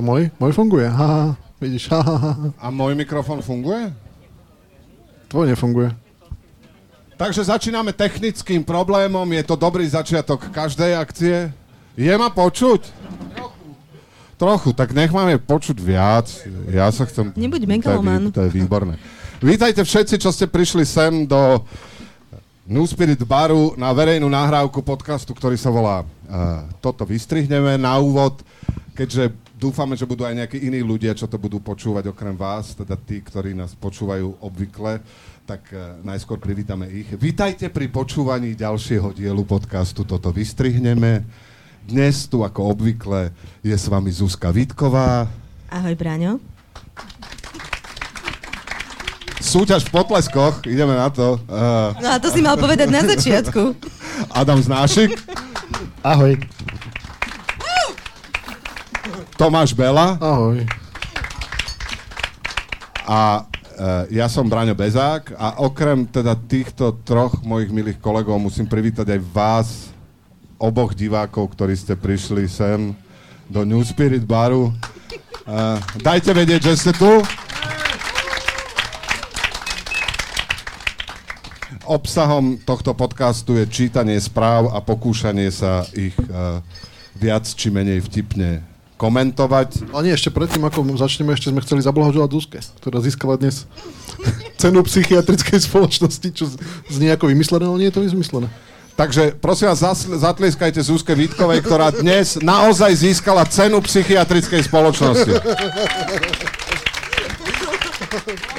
A môj? Môj funguje. Haha, vidíš, haha. A môj mikrofón funguje? Tvoj nefunguje. Takže začíname technickým problémom, je to dobrý začiatok každej akcie. Je ma počuť? Trochu. Trochu, tak nech máme počuť viac. Ja sa chcem... Nebuď megaloman. to je výborné. Vítajte všetci, čo ste prišli sem do New Spirit baru na verejnú nahrávku podcastu, ktorý sa volá uh, Toto vystrihneme na úvod, keďže dúfame, že budú aj nejakí iní ľudia, čo to budú počúvať okrem vás, teda tí, ktorí nás počúvajú obvykle, tak uh, najskôr privítame ich. Vítajte pri počúvaní ďalšieho dielu podcastu Toto vystrihneme. Dnes tu ako obvykle je s vami Zuzka Vítková, Ahoj, Braňo. súťaž v potleskoch, ideme na to. Uh, No a to si mal povedať na začiatku. Adam Znášik, Ahoj. Tomáš Bela Ahoj. a e, ja som Braňo Bezák a okrem teda týchto troch mojich milých kolegov musím privítať aj vás, oboch divákov, ktorí ste prišli sem do New Spirit baru. E, dajte vedieť, že ste tu. Obsahom tohto podcastu je čítanie správ a pokúšanie sa ich e, viac či menej vtipne komentovať. Ale nie, ešte predtým, ako začneme, ešte sme chceli zablahoželať Dúske, ktorá získala dnes cenu psychiatrickej spoločnosti, čo z- znie ako vymyslené, ale nie je to vymyslené. Takže prosím vás, zatlieskajte Zuzke Vítkovej, ktorá dnes naozaj získala cenu psychiatrickej spoločnosti.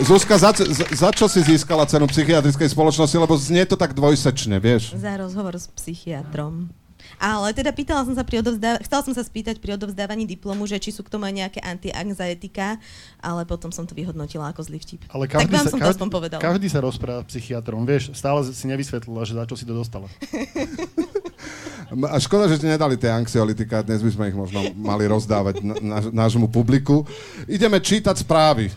Zuzka, za, za, za čo si získala cenu psychiatrickej spoločnosti? Lebo znie to tak dvojsečne, vieš? Za rozhovor s psychiatrom. Ale teda pýtala som sa pri odovzdávaní, chcela som sa spýtať pri odovzdávaní diplomu, že či sú k tomu aj nejaké anti-anxietika, ale potom som to vyhodnotila ako zlý vtip. Ale tak každý, vám sa, som to každý, aspoň povedala. každý sa rozpráva s psychiatrom, vieš, stále si nevysvetlila, že za čo si to dostala. A škoda, že ste nedali tie anxiolitika, dnes by sme ich možno mali rozdávať na, na, nášmu publiku. Ideme čítať správy.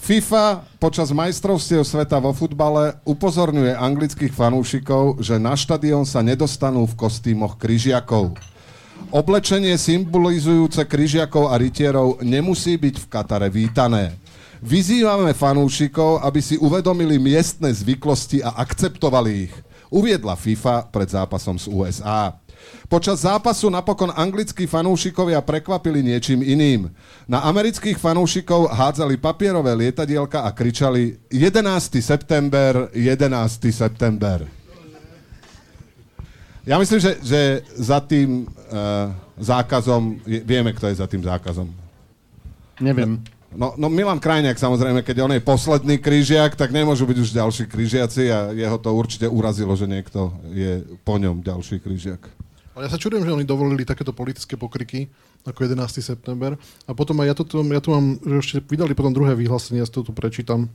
FIFA počas majstrovstiev sveta vo futbale upozorňuje anglických fanúšikov, že na štadión sa nedostanú v kostýmoch kryžiakov. Oblečenie symbolizujúce kryžiakov a rytierov nemusí byť v Katare vítané. Vyzývame fanúšikov, aby si uvedomili miestne zvyklosti a akceptovali ich. Uviedla FIFA pred zápasom z USA. Počas zápasu napokon anglickí fanúšikovia prekvapili niečím iným. Na amerických fanúšikov hádzali papierové lietadielka a kričali 11. september, 11. september. Ja myslím, že, že za tým uh, zákazom, vieme, kto je za tým zákazom. Neviem. No, no Milan Krajniak samozrejme, keď on je posledný kryžiak, tak nemôžu byť už ďalší kryžiaci a jeho to určite urazilo, že niekto je po ňom ďalší kryžiak. Ale ja sa čudujem, že oni dovolili takéto politické pokriky ako 11. september. A potom aj ja, to, ja tu mám, že ešte vydali potom druhé vyhlásenie, ja to tu prečítam.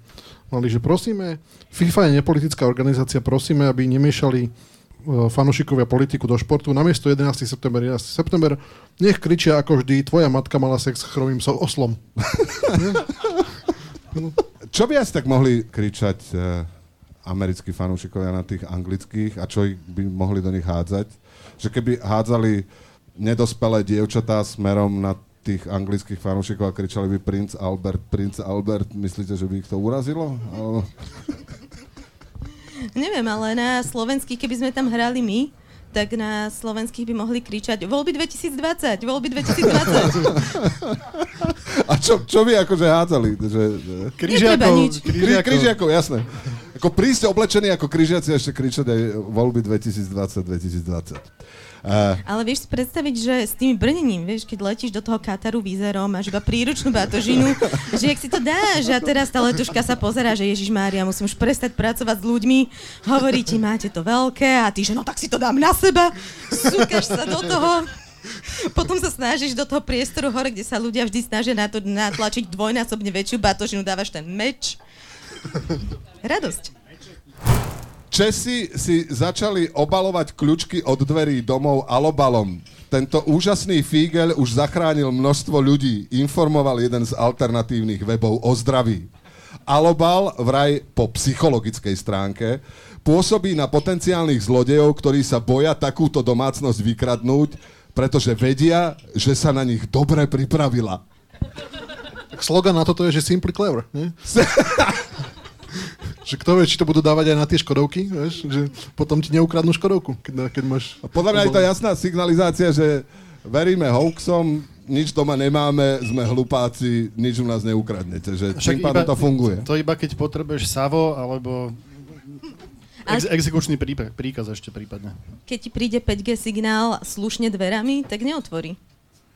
Mali, že prosíme, FIFA je nepolitická organizácia, prosíme, aby nemiešali e, fanúšikovia politiku do športu. Namiesto 11. september, 11. september, nech kričia ako vždy, tvoja matka mala sex s chromým so- oslom. Čo by asi tak mohli kričať uh, americkí fanúšikovia na tých anglických a čo by mohli do nich hádzať? Že keby hádzali nedospelé dievčatá smerom na tých anglických fanúšikov a kričali by princ Albert, princ Albert, myslíte, že by ich to urazilo? Alebo... Neviem, ale na slovenských, keby sme tam hrali my, tak na slovenských by mohli kričať voľby 2020, voľby 2020. A čo, čo by akože hádzali? Že, že... Netreba nič. Kri, križiakov, jasné. Ako prísť oblečený ako križiaci a ešte kričať aj voľby 2020-2020. Uh, Ale vieš si predstaviť, že s tým brnením, vieš, keď letíš do toho Kataru výzerom, máš iba príručnú batožinu, že jak si to dáš? A teraz tá letuška sa pozerá, že Ježiš Mária, musím už prestať pracovať s ľuďmi, hovorí ti, máte to veľké. A ty, že no tak si to dám na seba, súkaš sa do toho, potom sa snažíš do toho priestoru hore, kde sa ľudia vždy snažia na to natlačiť dvojnásobne väčšiu batožinu, dávaš ten meč. Radosť. Česi si začali obalovať kľúčky od dverí domov alobalom. Tento úžasný fígel už zachránil množstvo ľudí, informoval jeden z alternatívnych webov o zdraví. Alobal vraj po psychologickej stránke pôsobí na potenciálnych zlodejov, ktorí sa boja takúto domácnosť vykradnúť, pretože vedia, že sa na nich dobre pripravila. Tak slogan na toto je, že simply clever, nie? že kto vie, či to budú dávať aj na tie škodovky, vieš? že potom ti neukradnú škodovku, keď, keď máš... A podľa mňa je to jasná signalizácia, že veríme hoaxom, nič doma nemáme, sme hlupáci, nič u nás neukradnete. Že tým pádom to funguje. To iba keď potrebuješ Savo, alebo Ex- exekučný prípad, príkaz ešte prípadne. Keď ti príde 5G signál slušne dverami, tak neotvorí.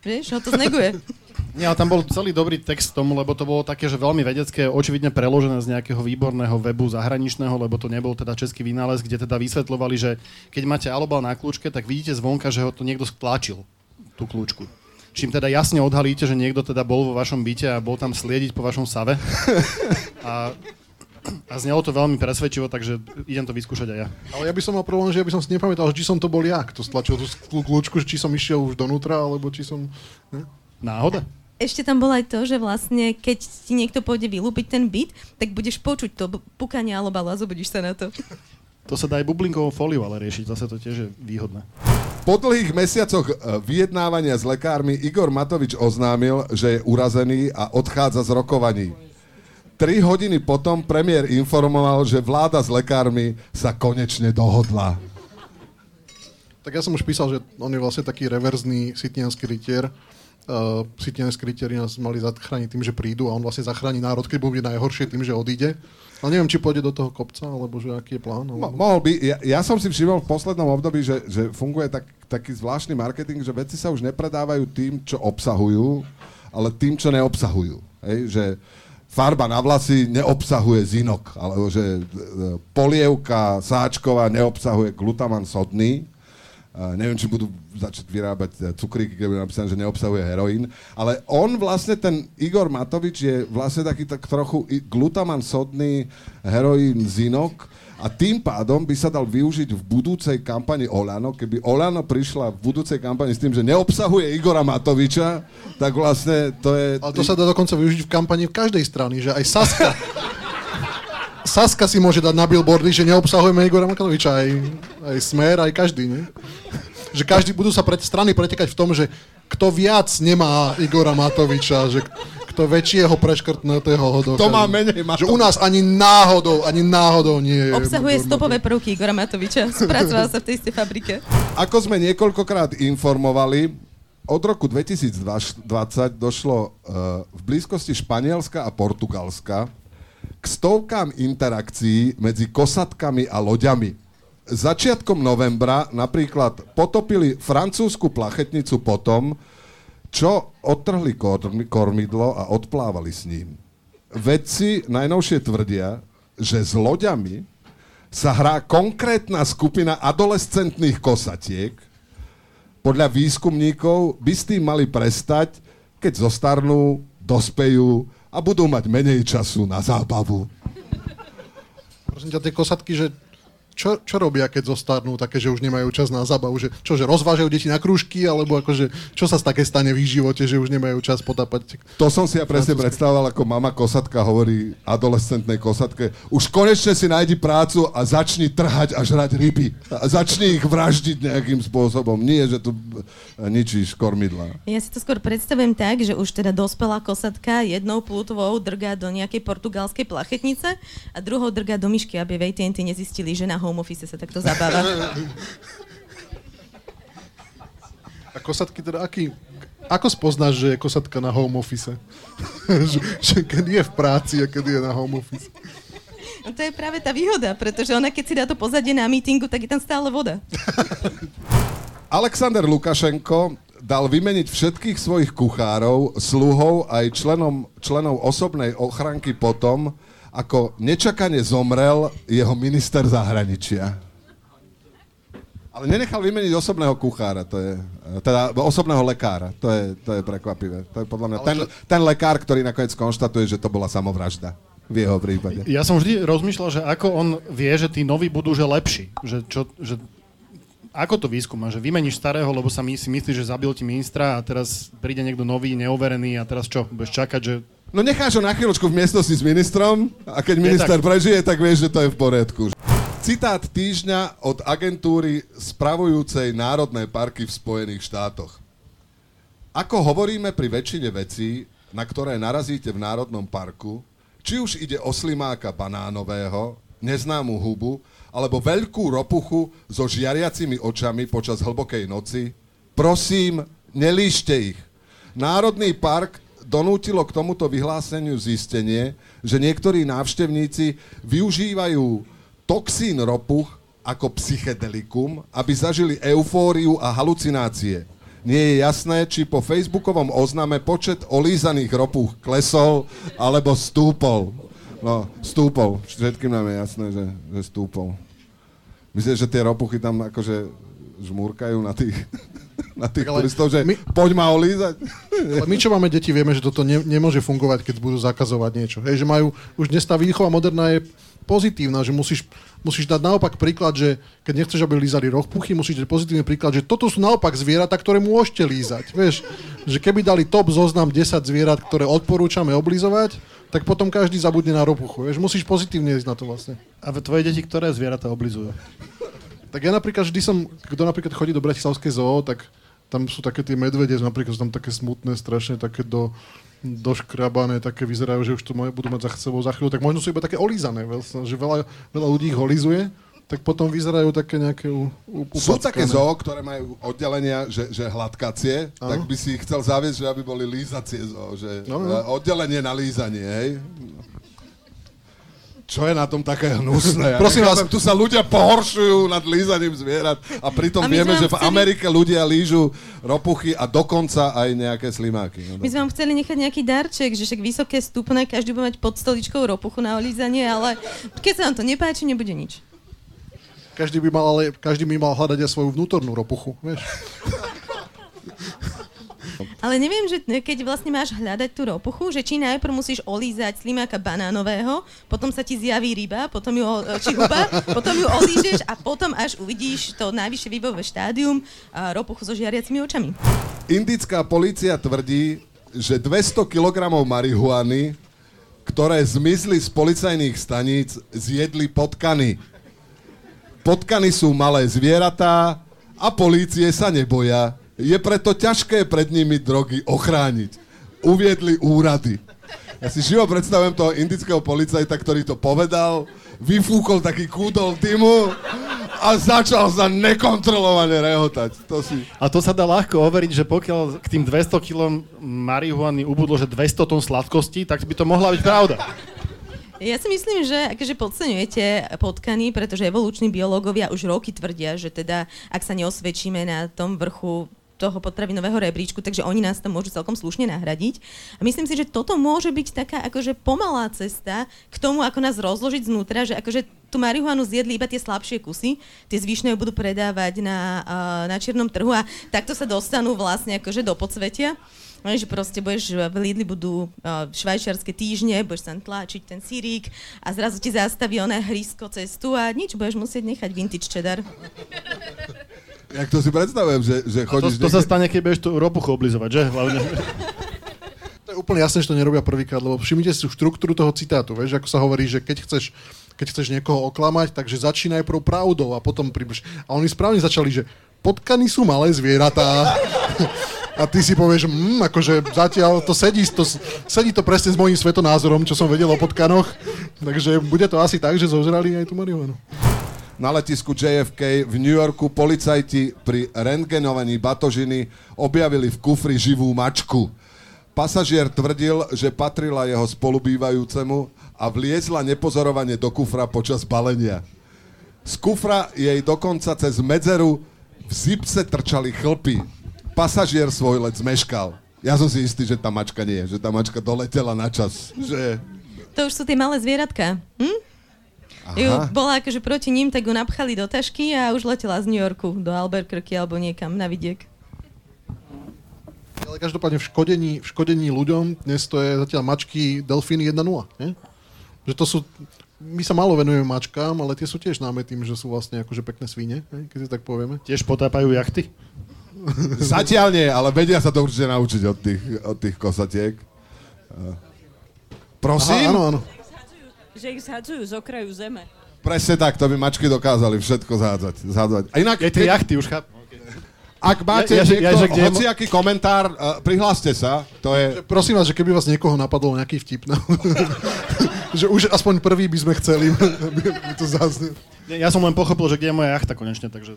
Vieš, ho to zneguje. Nie, ale tam bol celý dobrý text tomu, lebo to bolo také, že veľmi vedecké, očividne preložené z nejakého výborného webu zahraničného, lebo to nebol teda český vynález, kde teda vysvetľovali, že keď máte alobal na kľúčke, tak vidíte zvonka, že ho to niekto stlačil, tú kľúčku. Čím teda jasne odhalíte, že niekto teda bol vo vašom byte a bol tam sliediť po vašom save. A a znelo to veľmi presvedčivo, takže idem to vyskúšať aj ja. Ale ja by som mal problém, že ja by som si nepamätal, či som to bol ja, kto stlačil tú kľúčku, či som išiel už donútra, alebo či som... Ne? Náhoda? Ešte tam bolo aj to, že vlastne keď ti niekto pôjde vylúpiť ten byt, tak budeš počuť to pukanie alebo a zobudíš sa na to. To sa dá aj bublinkovou fóliu ale riešiť, zase to tiež je výhodné. Po dlhých mesiacoch e, vyjednávania s lekármi Igor Matovič oznámil, že je urazený a odchádza z rokovaní. Tri hodiny potom premiér informoval, že vláda s lekármi sa konečne dohodla. Tak ja som už písal, že on je vlastne taký reverzný sitnianský rytier. Uh, sitnianskí rytieri nás mali zachrániť tým, že prídu a on vlastne zachráni národ, keď bude najhoršie tým, že odíde. Ale neviem, či pôjde do toho kopca, alebo že aký je plán. Alebo... Mo- mohol by. Ja, ja som si všimol v poslednom období, že, že funguje tak, taký zvláštny marketing, že veci sa už nepredávajú tým, čo obsahujú, ale tým, čo neobsahujú. Hej, že farba na vlasy neobsahuje zinok, alebo že e, polievka sáčková neobsahuje glutaman sodný. Uh, neviem, či budú začať vyrábať e, cukríky, keď bude napísané, že neobsahuje heroín. Ale on vlastne, ten Igor Matovič je vlastne taký tak trochu glutaman sodný heroín zinok, a tým pádom by sa dal využiť v budúcej kampani Olano, keby Olano prišla v budúcej kampani s tým, že neobsahuje Igora Matoviča, tak vlastne to je... Ale to sa dá dokonca využiť v kampani v každej strany, že aj Saska... Saska si môže dať na billboardy, že neobsahujeme Igora Matoviča, aj, aj Smer, aj každý, ne? Že každý budú sa pred, strany pretekať v tom, že kto viac nemá Igora Matoviča, že to väčšieho preškrtnutého hodoka. To má menej Matovič. Že u nás ani náhodou, ani náhodou nie je. Obsahuje stopové prvky Igora Matoviča. Spracoval sa v tej istej fabrike. Ako sme niekoľkokrát informovali, od roku 2020 došlo uh, v blízkosti Španielska a Portugalska k stovkám interakcií medzi kosatkami a loďami. Začiatkom novembra napríklad potopili francúzsku plachetnicu potom, čo odtrhli kormidlo a odplávali s ním. Vedci najnovšie tvrdia, že s loďami sa hrá konkrétna skupina adolescentných kosatiek. Podľa výskumníkov by s tým mali prestať, keď zostarnú, dospejú a budú mať menej času na zábavu. Prosím ťa, tie kosatky, že čo, čo robia, keď zostarnú také, že už nemajú čas na zábavu? Že, čo, že rozvážajú deti na krúžky, alebo akože, čo sa také stane v ich živote, že už nemajú čas potápať? To som si ja presne predstavoval, ako mama kosatka hovorí adolescentnej kosatke, už konečne si nájdi prácu a začni trhať a žrať ryby. A začni ich vraždiť nejakým spôsobom. Nie, že tu ničíš kormidla. Ja si to skôr predstavujem tak, že už teda dospelá kosatka jednou plutvou drga do nejakej portugalskej plachetnice a druhou drga do myšky, aby v nezistili, že na home office sa takto zabáva. A kosatky teda aký, ako spoznáš, že je kosatka na home office? že, že kedy je v práci a kedy je na home office? No to je práve tá výhoda, pretože ona keď si dá to pozadie na mítingu, tak je tam stále voda. Alexander Lukašenko dal vymeniť všetkých svojich kuchárov, sluhov aj členom, členov osobnej ochranky potom, ako nečakane zomrel jeho minister zahraničia. Ale nenechal vymeniť osobného kuchára, to je, teda osobného lekára, to je, to je prekvapivé. To je podľa mňa ten, ten lekár, ktorý nakoniec konštatuje, že to bola samovražda v jeho prípade. Ja som vždy rozmýšľal, že ako on vie, že tí noví budú že lepší. Že, čo, že ako to výskuma? Že vymeníš starého, lebo sa my si myslíš, že zabil ti ministra a teraz príde niekto nový, neoverený a teraz čo? Budeš čakať, že No necháš ho na chvíľočku v miestnosti s ministrom a keď minister prežije, tak vieš, že to je v poriadku. Citát týždňa od agentúry spravujúcej národné parky v Spojených štátoch. Ako hovoríme pri väčšine vecí, na ktoré narazíte v Národnom parku, či už ide o slimáka banánového, neznámu hubu, alebo veľkú ropuchu so žiariacimi očami počas hlbokej noci, prosím, nelíšte ich. Národný park donútilo k tomuto vyhláseniu zistenie, že niektorí návštevníci využívajú toxín ropuch ako psychedelikum, aby zažili eufóriu a halucinácie. Nie je jasné, či po facebookovom ozname počet olízaných ropuch klesol alebo stúpol. No, stúpol. Všetkým nám je jasné, že, že stúpol. Myslím, že tie ropuchy tam akože žmúrkajú na tých, na tých ale turistov, že my- poď ma olízať. Ale my, čo máme deti, vieme, že toto ne, nemôže fungovať, keď budú zakazovať niečo. Hej, že majú, už dnes tá výchova moderná je pozitívna, že musíš, musíš dať naopak príklad, že keď nechceš, aby lízali rohpuchy, musíš dať pozitívny príklad, že toto sú naopak zvieratá, ktoré môžete lízať. Vieš, že keby dali top zoznam 10 zvierat, ktoré odporúčame oblizovať, tak potom každý zabudne na ropuchu. Vieš, musíš pozitívne ísť na to vlastne. A tvoje deti, ktoré zvieratá oblizujú? Tak ja napríklad vždy som, kto napríklad chodí do Bratislavskej zoo, tak tam sú také tie medvede, napríklad sú tam také smutné, strašne také do, doškrabané, také vyzerajú, že už to moje budú mať za sebou za chvíľu, tak možno sú iba také olízané, že veľa, veľa ľudí ich olizuje, tak potom vyzerajú také nejaké u, u, Sú také zoo, ktoré majú oddelenia, že, že hladkacie, Áno. tak by si chcel zaviesť, že aby boli lízacie zoo, že No, no. e, oddelenie na lízanie, hej? Čo je na tom také hnusné? Ja Prosím vás- nechápem, tu sa ľudia pohoršujú nad lízaním zvierat a pritom A vieme, že vám v chceli- Amerike ľudia lížu ropuchy a dokonca aj nejaké slimáky. No, My sme vám chceli nechať nejaký darček, že však vysoké stupne, každý bude mať pod stoličkou ropuchu na olízanie, ale keď sa vám to nepáči, nebude nič. Každý by mal, ale každý by mal hľadať aj svoju vnútornú ropuchu, vieš. Ale neviem, že keď vlastne máš hľadať tú ropuchu, že či najprv musíš olízať slimáka banánového, potom sa ti zjaví ryba, potom ju, o- či huba, potom ju olížeš a potom až uvidíš to najvyššie výbové štádium a ropuchu so žiariacimi očami. Indická polícia tvrdí, že 200 kg marihuany, ktoré zmizli z policajných staníc, zjedli potkany. Potkany sú malé zvieratá a polície sa neboja. Je preto ťažké pred nimi drogy ochrániť. Uviedli úrady. Ja si živo predstavujem toho indického policajta, ktorý to povedal, vyfúkol taký kúdol dymu a začal sa nekontrolovane rehotať. To si... A to sa dá ľahko overiť, že pokiaľ k tým 200 kg marihuany ubudlo, že 200 tón sladkosti, tak by to mohla byť pravda. Ja si myslím, že akože podceňujete potkany, pretože evoluční biológovia už roky tvrdia, že teda ak sa neosvedčíme na tom vrchu toho potravinového rebríčku, takže oni nás tam môžu celkom slušne nahradiť. A myslím si, že toto môže byť taká akože pomalá cesta k tomu, ako nás rozložiť znútra, že akože tú marihuanu zjedli iba tie slabšie kusy, tie zvyšné budú predávať na, na čiernom trhu a takto sa dostanú vlastne akože do podsvetia. Že proste budeš, v Lidli budú švajčiarske týždne, budeš tam tlačiť ten sírik a zrazu ti zastaví oné hrysko cestu a nič, budeš musieť nechať vintage cheddar. Jak to si predstavujem, že, že A to, chodíš... to sa stane, keď budeš tú ropuchu oblizovať, že? Hlavne. To je úplne jasné, že to nerobia prvýkrát, lebo všimnite si tú štruktúru toho citátu, vieš, ako sa hovorí, že keď chceš, keď chceš niekoho oklamať, takže začínaj prv pravdou a potom príbeš. A oni správne začali, že potkany sú malé zvieratá. A ty si povieš, mm, akože zatiaľ to sedí, to, sedí to presne s mojím svetonázorom, čo som vedel o potkanoch. Takže bude to asi tak, že zožrali aj tú marihuanu. Na letisku JFK v New Yorku policajti pri rentgenovaní batožiny objavili v kufri živú mačku. Pasažier tvrdil, že patrila jeho spolubývajúcemu a vliezla nepozorovane do kufra počas balenia. Z kufra jej dokonca cez medzeru v zipse trčali chlpy. Pasažier svoj let zmeškal. Ja som si istý, že tá mačka nie, že tá mačka doletela na čas. Že... To už sú tie malé zvieratka. Hm? Ju bola akože proti ním, tak ju napchali do tašky a už letela z New Yorku do Albuquerque alebo niekam na vidiek. Ale každopádne v škodení, v škodení ľuďom dnes to je zatiaľ mačky Delfíny 1.0. Nie? Že to sú, my sa málo venujeme mačkám, ale tie sú tiež náme tým, že sú vlastne akože pekné svine, keď si tak povieme. Tiež potápajú jachty? Zatiaľ nie, ale vedia sa to určite naučiť od tých, od tých kosatiek. Uh, Prosím? Aha, áno, áno. Že ich zhadzujú z okraju zeme. Presne tak, to by mačky dokázali všetko zhádzať. zhádzať. A inak, Aj tie keď, jachty už chápem. Ak máte Ja- ja- niekto, ja- že kde je mo- hociaký komentár, uh, prihláste sa. To je... Prosím vás, že keby vás niekoho napadlo nejaký vtip, no. že už aspoň prvý by sme chceli, aby by to zaznel. Ja som len pochopil, že kde je moja jachta konečne, takže...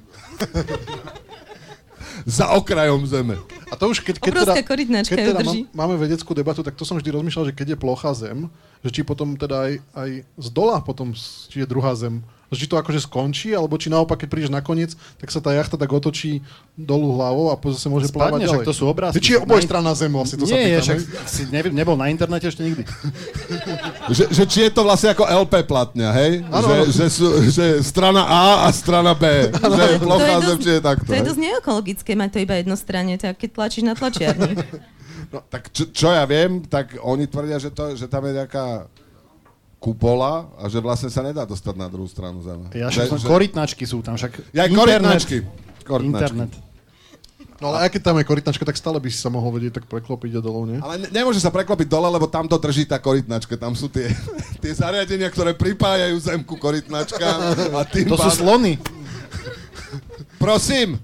Za okrajom zeme. A to už keď, keď Obrovská teda, korytnačka keď teda drží. má- máme vedeckú debatu, tak to som vždy rozmýšľal, že keď je plochá zem, že či potom teda aj, aj z dola potom, či je druhá zem. Že či to akože skončí, alebo či naopak, keď prídeš na koniec, tak sa tá jachta tak otočí dolu hlavou a potom zase môže plávať Spadne, však ďalej. to sú obrázky. Či je obojstranná zem, asi to sa Nie, pýtam, však hej? si nevi- nebol na internete ešte nikdy. Že, že či je to vlastne ako LP platňa, hej? Áno, že, áno. že, sú, že strana A a strana B. že je plochá zem, či je takto. to je hej? dosť neekologické mať to iba jednostranne, tak keď tlačíš na tlačiarni. No, tak čo, čo ja viem, tak oni tvrdia, že, to, že tam je nejaká kupola a že vlastne sa nedá dostať na druhú stranu zeme. Ja že, však som, korytnačky sú tam, však Ja internet, korytnačky. korytnačky. internet. No ale aj keď tam je korytnačka, tak stále by si sa mohol vedieť tak preklopiť a dolu, nie? Ale ne, nemôže sa preklopiť dole, lebo tam to drží tá korytnačka. Tam sú tie, tie zariadenia, ktoré pripájajú zemku korytnačka a tým To sú pádom- slony. Prosím,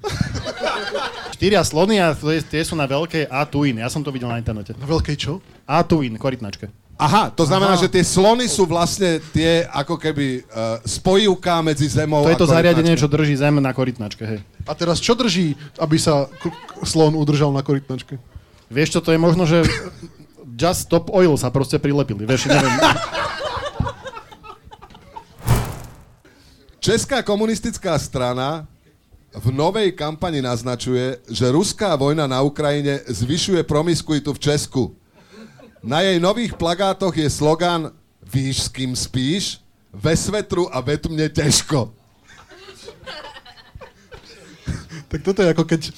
Štyria slony a to je- tie sú na veľkej A-Twin. Ja som to videl na internete. Na veľkej čo? A-Twin, korytnačka. Aha, to znamená, Aha. že tie slony sú vlastne tie ako keby uh, spojivka medzi zemou To je to zariadenie, čo drží zem na korytnačke, hej. A teraz čo drží, aby sa k- k- slon udržal na korytnačke? Vieš čo, to je možno, že Just Stop Oil sa proste prilepili, vieš, neviem. Česká komunistická strana v novej kampani naznačuje, že ruská vojna na Ukrajine zvyšuje promiskuitu v Česku. Na jej nových plagátoch je slogan Víš, s kým spíš? Ve svetru a ve tmne ťažko. Tak toto je ako keď uh,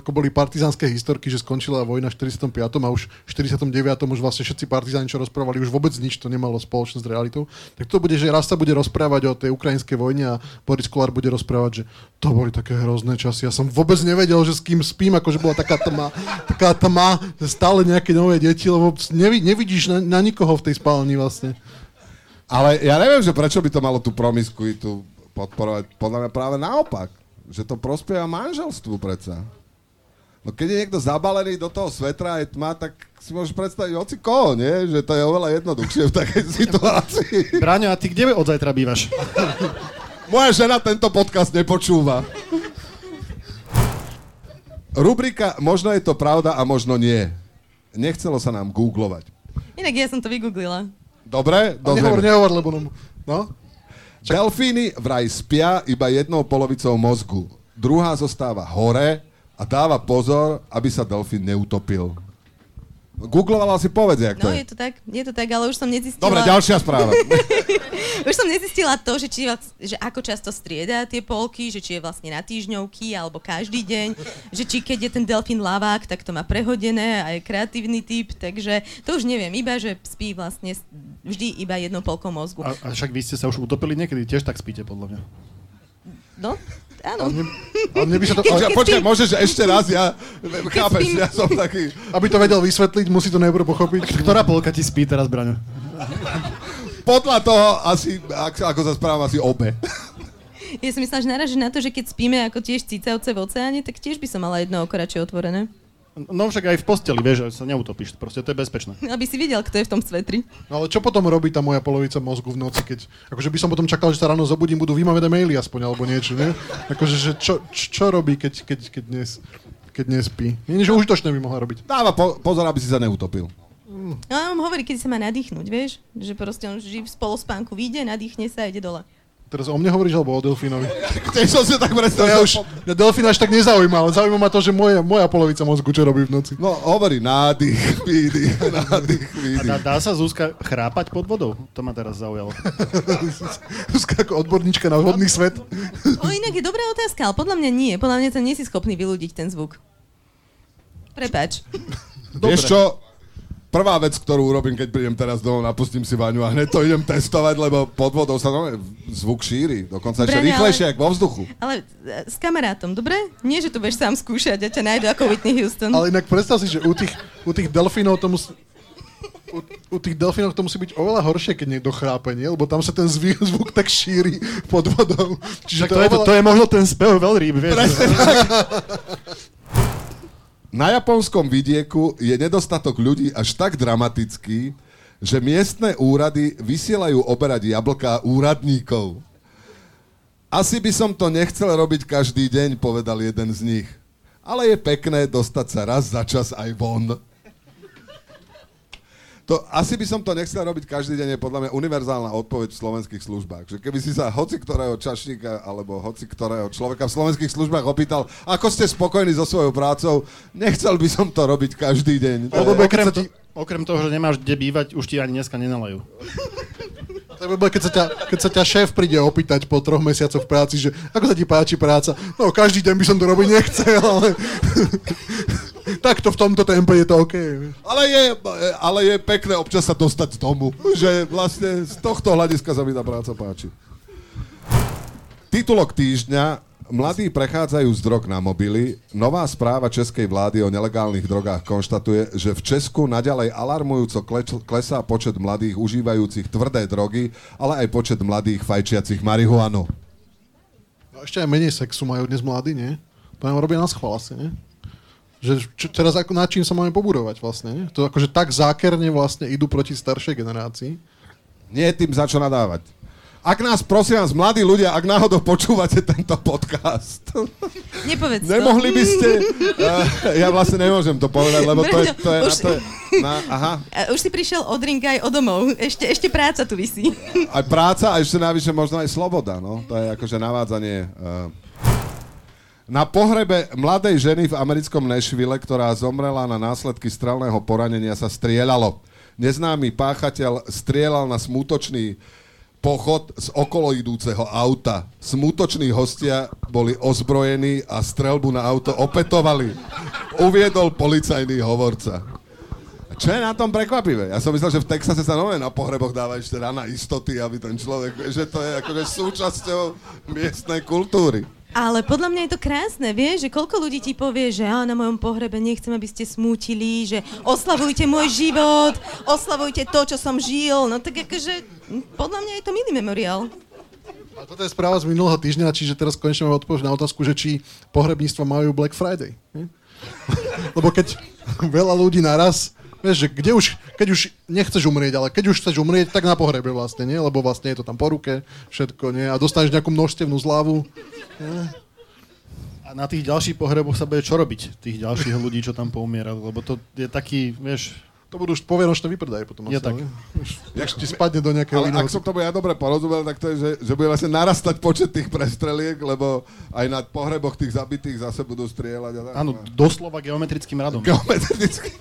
ako boli partizánske historky, že skončila vojna v 45. a už v 49. už vlastne všetci partizáni, čo rozprávali, už vôbec nič to nemalo spoločné s realitou. Tak to bude, že raz sa bude rozprávať o tej ukrajinskej vojne a Boris Kolár bude rozprávať, že to boli také hrozné časy. Ja som vôbec nevedel, že s kým spím, akože bola taká tma, taká tma, stále nejaké nové deti, lebo nevi, nevidíš na, na nikoho v tej spálni vlastne. Ale ja neviem, že prečo by to malo tú promiskuitu podporovať. Podľa mňa práve naopak. Že to prospieva manželstvu predsa. No keď je niekto zabalený do toho svetra a je tma, tak si môžeš predstaviť hoci koho, nie? Že to je oveľa jednoduchšie v takej situácii. Braňo, a ty kde od zajtra bývaš? Moja žena tento podcast nepočúva. Rubrika Možno je to pravda a možno nie. Nechcelo sa nám googlovať. Inak ja som to vygooglila. Dobre? A nehovor, Dobre. nehovor, lebo nám... No? Delfíny vraj spia iba jednou polovicou mozgu. Druhá zostáva hore a dáva pozor, aby sa delfín neutopil. Googlovala si povedz, jak to No, je. je to tak, je to tak, ale už som nezistila... Dobre, ďalšia správa. Už som nezistila to, že, či, že ako často strieda tie polky, že či je vlastne na týždňovky alebo každý deň, že či keď je ten delfín lavák, tak to má prehodené a je kreatívny typ, takže to už neviem, iba že spí vlastne vždy iba jednou polkou mozgu. A, a však vy ste sa už utopili niekedy, tiež tak spíte, podľa mňa. No, áno. Ale mne by sa to, Počkaj, ale, počkaj, môžeš ešte raz, ja, chápeš, spím. ja som taký... aby to vedel vysvetliť, musí to najprv pochopiť. Ktorá polka ti spí teraz, Braňo? Podľa toho asi, ak- ako sa správam, asi obe. Ja som myslela, že narážeš na to, že keď spíme ako tiež cicavce v oceáne, tak tiež by som mala jedno oko radšej otvorené. No však aj v posteli, vieš, že sa neutopíš, proste to je bezpečné. Aby si videl, kto je v tom svetri. No ale čo potom robí tá moja polovica mozgu v noci, keď... Akože by som potom čakal, že sa ráno zobudím, budú vymavené maily aspoň, alebo niečo, nie? Akože, že čo, čo, čo robí, keď, keď, keď, dnes, keď nespí? Nie, že užitočné by mohla robiť. Dáva po, pozor, aby si sa neutopil. No on hovorí, keď sa má nadýchnuť, vieš? Že proste on vždy v spolospánku vyjde, nadýchne sa a ide dole. Teraz o mne hovoríš, alebo o delfínovi? Tiež som si tak predstavil. ja už, mňa delfín až tak nezaujíma, ale zaujíma ma to, že moja, moja polovica mozgu čo robí v noci. No, hovorí nádych, výdych, nádych, A výdych. dá, dá sa Zuzka chrápať pod vodou? To ma teraz zaujalo. Zuzka ako odborníčka na vodný svet. O, inak je dobrá otázka, ale podľa mňa nie. Podľa mňa to nie si schopný vylúdiť ten zvuk. Prepač. Vieš čo? Prvá vec, ktorú urobím, keď prídem teraz domov, napustím si vaňu a hneď to idem testovať, lebo pod vodou sa no, zvuk šíri. Dokonca ešte rýchlejšie, ale- ako vo vzduchu. Ale e, s kamarátom, dobre? Nie, že to budeš sám skúšať a ťa nájdu ako Whitney Houston. Ale inak predstav si, že u tých, u tých delfínov to musí... U, u tých delfínov to musí byť oveľa horšie, keď niekto chrápe, nie? Lebo tam sa ten zvuk, zvuk tak šíri pod vodou. Čiže Však to, je, to, to je možno ten spev veľrýb, vieš. Na japonskom vidieku je nedostatok ľudí až tak dramatický, že miestne úrady vysielajú oberať jablká úradníkov. Asi by som to nechcel robiť každý deň, povedal jeden z nich. Ale je pekné dostať sa raz za čas aj von. To, asi by som to nechcel robiť každý deň, je podľa mňa univerzálna odpoveď v slovenských službách. Že keby si sa hoci ktorého čašníka alebo hoci ktorého človeka v slovenských službách opýtal, ako ste spokojní so svojou prácou, nechcel by som to robiť každý deň. Lebo okrem, to, okrem toho, že nemáš kde bývať, už ti ani dneska nenalajú. Keď sa, ťa, keď sa ťa šéf príde opýtať po troch mesiacoch v práci, že ako sa ti páči práca, no každý deň by som to robiť nechcel, ale takto v tomto tempe je to OK. Ale je, ale je pekné občas sa dostať z domu, že vlastne z tohto hľadiska sa mi tá práca páči. Titulok týždňa Mladí prechádzajú z drog na mobily. Nová správa českej vlády o nelegálnych drogách konštatuje, že v Česku naďalej alarmujúco klesá počet mladých užívajúcich tvrdé drogy, ale aj počet mladých fajčiacich marihuanu. No ešte aj menej sexu majú dnes mladí, nie? To nám robia na schvál asi, nie? Že čo, teraz ako, nad čím sa máme pobudovať vlastne, nie? To akože tak zákerne vlastne idú proti staršej generácii. Nie je tým za čo nadávať. Ak nás, prosím vás, mladí ľudia, ak náhodou počúvate tento podcast, Nepovedz nemohli to. by ste... Uh, ja vlastne nemôžem to povedať, lebo to je... To je, Už- to je na, aha, A Už si prišiel od ringa aj o domov. Ešte, ešte práca tu vysí. aj práca a ešte navyše možno aj sloboda, no. To je akože navádzanie... Uh, na pohrebe mladej ženy v americkom Nashville, ktorá zomrela na následky strelného poranenia, sa strieľalo. Neznámy páchateľ strieľal na smútočný pochod z okolo idúceho auta. Smutoční hostia boli ozbrojení a strelbu na auto opetovali. Uviedol policajný hovorca. Čo je na tom prekvapivé? Ja som myslel, že v Texase sa nové na pohreboch dáva ešte rána istoty, aby ten človek, že to je akože súčasťou miestnej kultúry. Ale podľa mňa je to krásne, vieš, že koľko ľudí ti povie, že á, na mojom pohrebe nechcem, aby ste smútili, že oslavujte môj život, oslavujte to, čo som žil. No tak akože, podľa mňa je to mini memoriál. A toto je správa z minulého týždňa, čiže teraz konečne máme odpoveď na otázku, že či pohrebníctva majú Black Friday. Lebo keď veľa ľudí naraz, vieš, že kde už, keď už nechceš umrieť, ale keď už chceš umrieť, tak na pohrebe vlastne, nie? Lebo vlastne je to tam po ruke, všetko, nie? A dostaneš nejakú množstevnú zľavu. A na tých ďalších pohreboch sa bude čo robiť, tých ďalších ľudí, čo tam poumierali, lebo to je taký, vieš, To budú už povianočné vypredaje potom. Je asi, tak. už ti spadne do nejakého Ale iného. ak som tomu ja dobre porozumel, tak to je, že, že bude vlastne narastať počet tých prestreliek, lebo aj na pohreboch tých zabitých zase budú strieľať. A tak. áno, doslova geometrickým radom. Geometricky.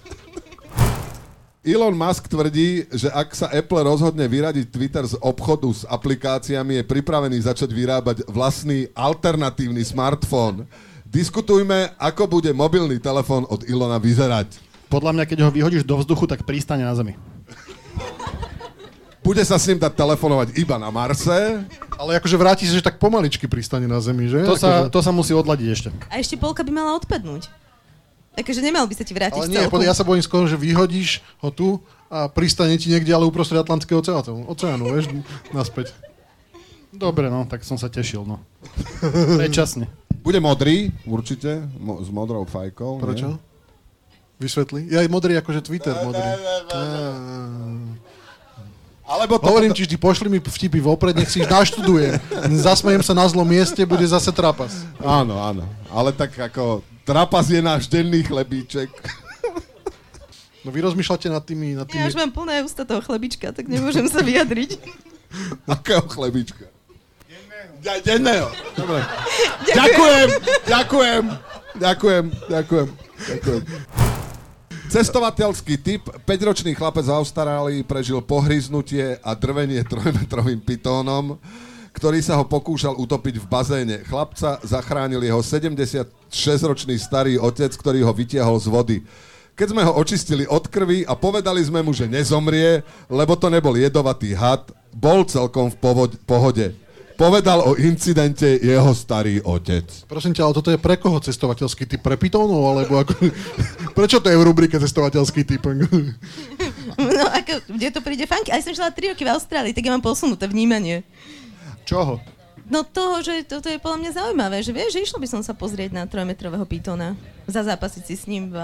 Elon Musk tvrdí, že ak sa Apple rozhodne vyradiť Twitter z obchodu s aplikáciami, je pripravený začať vyrábať vlastný alternatívny smartfón. Diskutujme, ako bude mobilný telefón od Ilona vyzerať. Podľa mňa, keď ho vyhodíš do vzduchu, tak pristane na zemi. Bude sa s ním dať telefonovať iba na Marse. Ale akože vráti sa, že tak pomaličky pristane na zemi, že? To sa, Akože- to sa musí odladiť ešte. A ešte polka by mala odpadnúť. Takže nemal by sa ti vrátiť Ale nie, celku. ja sa bojím skôr, že vyhodíš ho tu a pristane ti niekde ale uprostred Atlantického oceánu, oceánu vieš, naspäť. Dobre, no, tak som sa tešil, no. Predčasne. Bude modrý, určite, mo- s modrou fajkou. nie? Prečo? Vysvetli. Ja aj modrý, akože Twitter modrý. Á. Alebo to, Hovorím ti vždy, pošli mi vtipy vopred, nech si ich naštudujem. Zasmejem sa na zlom mieste, bude zase trapas. Áno, áno. Ale tak ako trapas je náš denný chlebíček. No vy rozmýšľate nad tými... Nad Ja tými... už mám plné ústa toho chlebička, tak nemôžem sa vyjadriť. Akého chlebíčka? Ja, denného. Dobre. Ďakujem, ďakujem, ďakujem, ďakujem, ďakujem. Cestovateľský typ, 5-ročný chlapec v Austrálii prežil pohryznutie a drvenie trojmetrovým pitónom, ktorý sa ho pokúšal utopiť v bazéne. Chlapca zachránil jeho 76-ročný starý otec, ktorý ho vytiahol z vody. Keď sme ho očistili od krvi a povedali sme mu, že nezomrie, lebo to nebol jedovatý had, bol celkom v povod- pohode. Povedal o incidente jeho starý otec. Prosím ťa, ale toto je pre koho cestovateľský typ? Pre pitónov? Alebo ako... Prečo to je v rubrike cestovateľský typ? No ako, kde to príde funky? Ale som žila 3 roky v Austrálii, tak ja mám posunuté vnímanie. Čoho? No toho, že toto je podľa mňa zaujímavé, že vieš, že išlo by som sa pozrieť na trojmetrového pitona. Zazápasiť si s ním. V,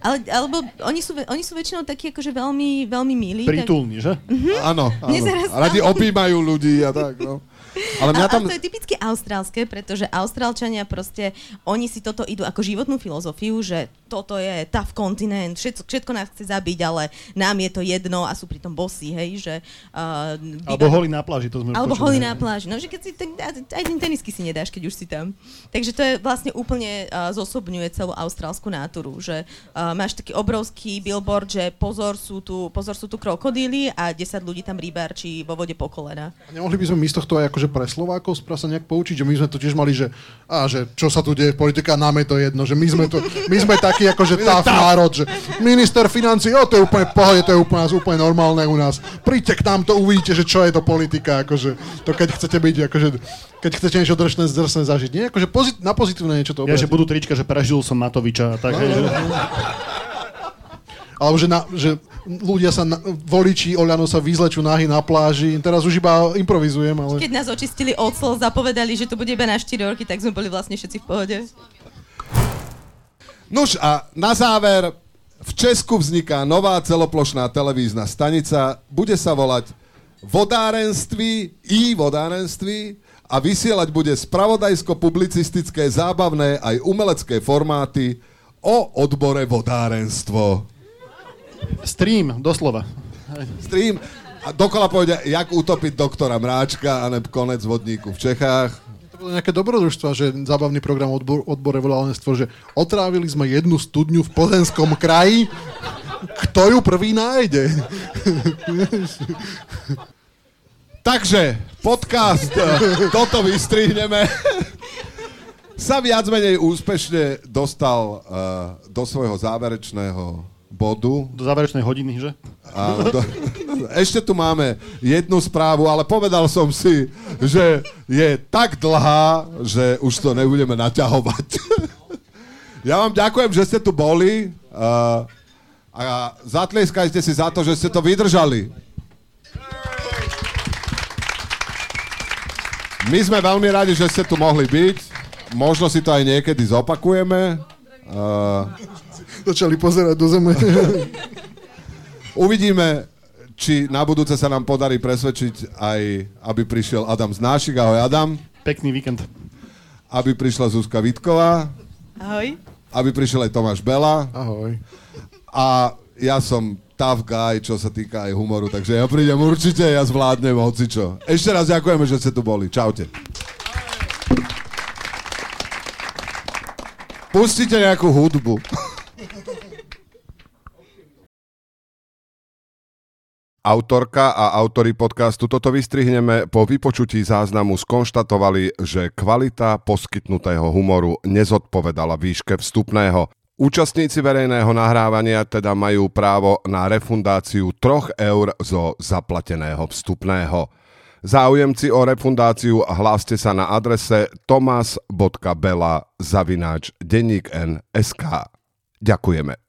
ale, alebo oni sú, oni sú väčšinou takí akože veľmi, veľmi milí. Tak, Prítulný, že? Áno, Mne áno. raz Radi objímajú ľudí a tak, no. Ale mňa tam... ale to je typicky austrálske, pretože austrálčania proste, oni si toto idú ako životnú filozofiu, že toto je tough kontinent, všetko, všetko nás chce zabiť, ale nám je to jedno a sú pritom bosí, hej, že... Uh, Alebo holí na pláži, to sme Alebo počuli, na pláži. No, že keď si, tak, aj ten tenisky si nedáš, keď už si tam. Takže to je vlastne úplne uh, zosobňuje celú austrálskú náturu, že uh, máš taký obrovský billboard, že pozor sú tu, pozor sú tu krokodíly a 10 ľudí tam rybárči vo vode po kolena. A nemohli by sme my z tohto aj akože pre Slovákov spra sa nejak poučiť, že my sme to tiež mali, že, a, že čo sa tu deje v politika, nám je to jedno, že my sme, to, my sme takí akože tough národ, že minister financí, o to je úplne pohode, to je úplne, úplne normálne u nás. Príďte k nám, to uvidíte, že čo je to politika, akože to keď chcete byť, akože keď chcete niečo drsné, drsné zažiť. Nie, akože pozit- na pozitívne niečo to Ja, že obrátiť. budú trička, že prežil som Matoviča tak, hej, že... Alebo že, na, že ľudia sa, na, voliči Oľano sa vyzlečú nahy na pláži. Teraz už iba improvizujem, ale... Keď nás očistili od slov, zapovedali, že to bude iba na 4 roky, tak sme boli vlastne všetci v pohode. Nuž a na záver, v Česku vzniká nová celoplošná televízna stanica, bude sa volať Vodárenství i vodárenství a vysielať bude spravodajsko-publicistické, zábavné aj umelecké formáty o odbore vodárenstvo. Stream, doslova. Stream a dokola pôjde, jak utopiť doktora Mráčka a neb konec vodníku v Čechách. To bolo nejaké dobrodružstva, že zábavný program odbor, odbore volárenstvo, že otrávili sme jednu studňu v Plzeňskom kraji, kto ju prvý nájde. Takže podcast, eh, toto vystrihneme, sa viac menej úspešne dostal uh, do svojho záverečného bodu. Do záverečnej hodiny, že? A do, ešte tu máme jednu správu, ale povedal som si, že je tak dlhá, že už to nebudeme naťahovať. Ja vám ďakujem, že ste tu boli uh, a zatlieskajte si za to, že ste to vydržali. My sme veľmi radi, že ste tu mohli byť. Možno si to aj niekedy zopakujeme. Uh, Začali pozerať do zeme. Uvidíme, či na budúce sa nám podarí presvedčiť aj, aby prišiel Adam Znášik. Ahoj Adam. Pekný víkend. Aby prišla Zuzka Vitková. Ahoj. Aby prišiel aj Tomáš Bela. Ahoj. A ja som tough guy, čo sa týka aj humoru, takže ja prídem určite, ja zvládnem hocičo. Ešte raz ďakujeme, že ste tu boli. Čaute. Pustite nejakú hudbu. Autorka a autory podcastu Toto vystrihneme po vypočutí záznamu skonštatovali, že kvalita poskytnutého humoru nezodpovedala výške vstupného. Účastníci verejného nahrávania teda majú právo na refundáciu 3 eur zo zaplateného vstupného. Záujemci o refundáciu hláste sa na adrese tomas.bela zavináč denník Ďakujeme.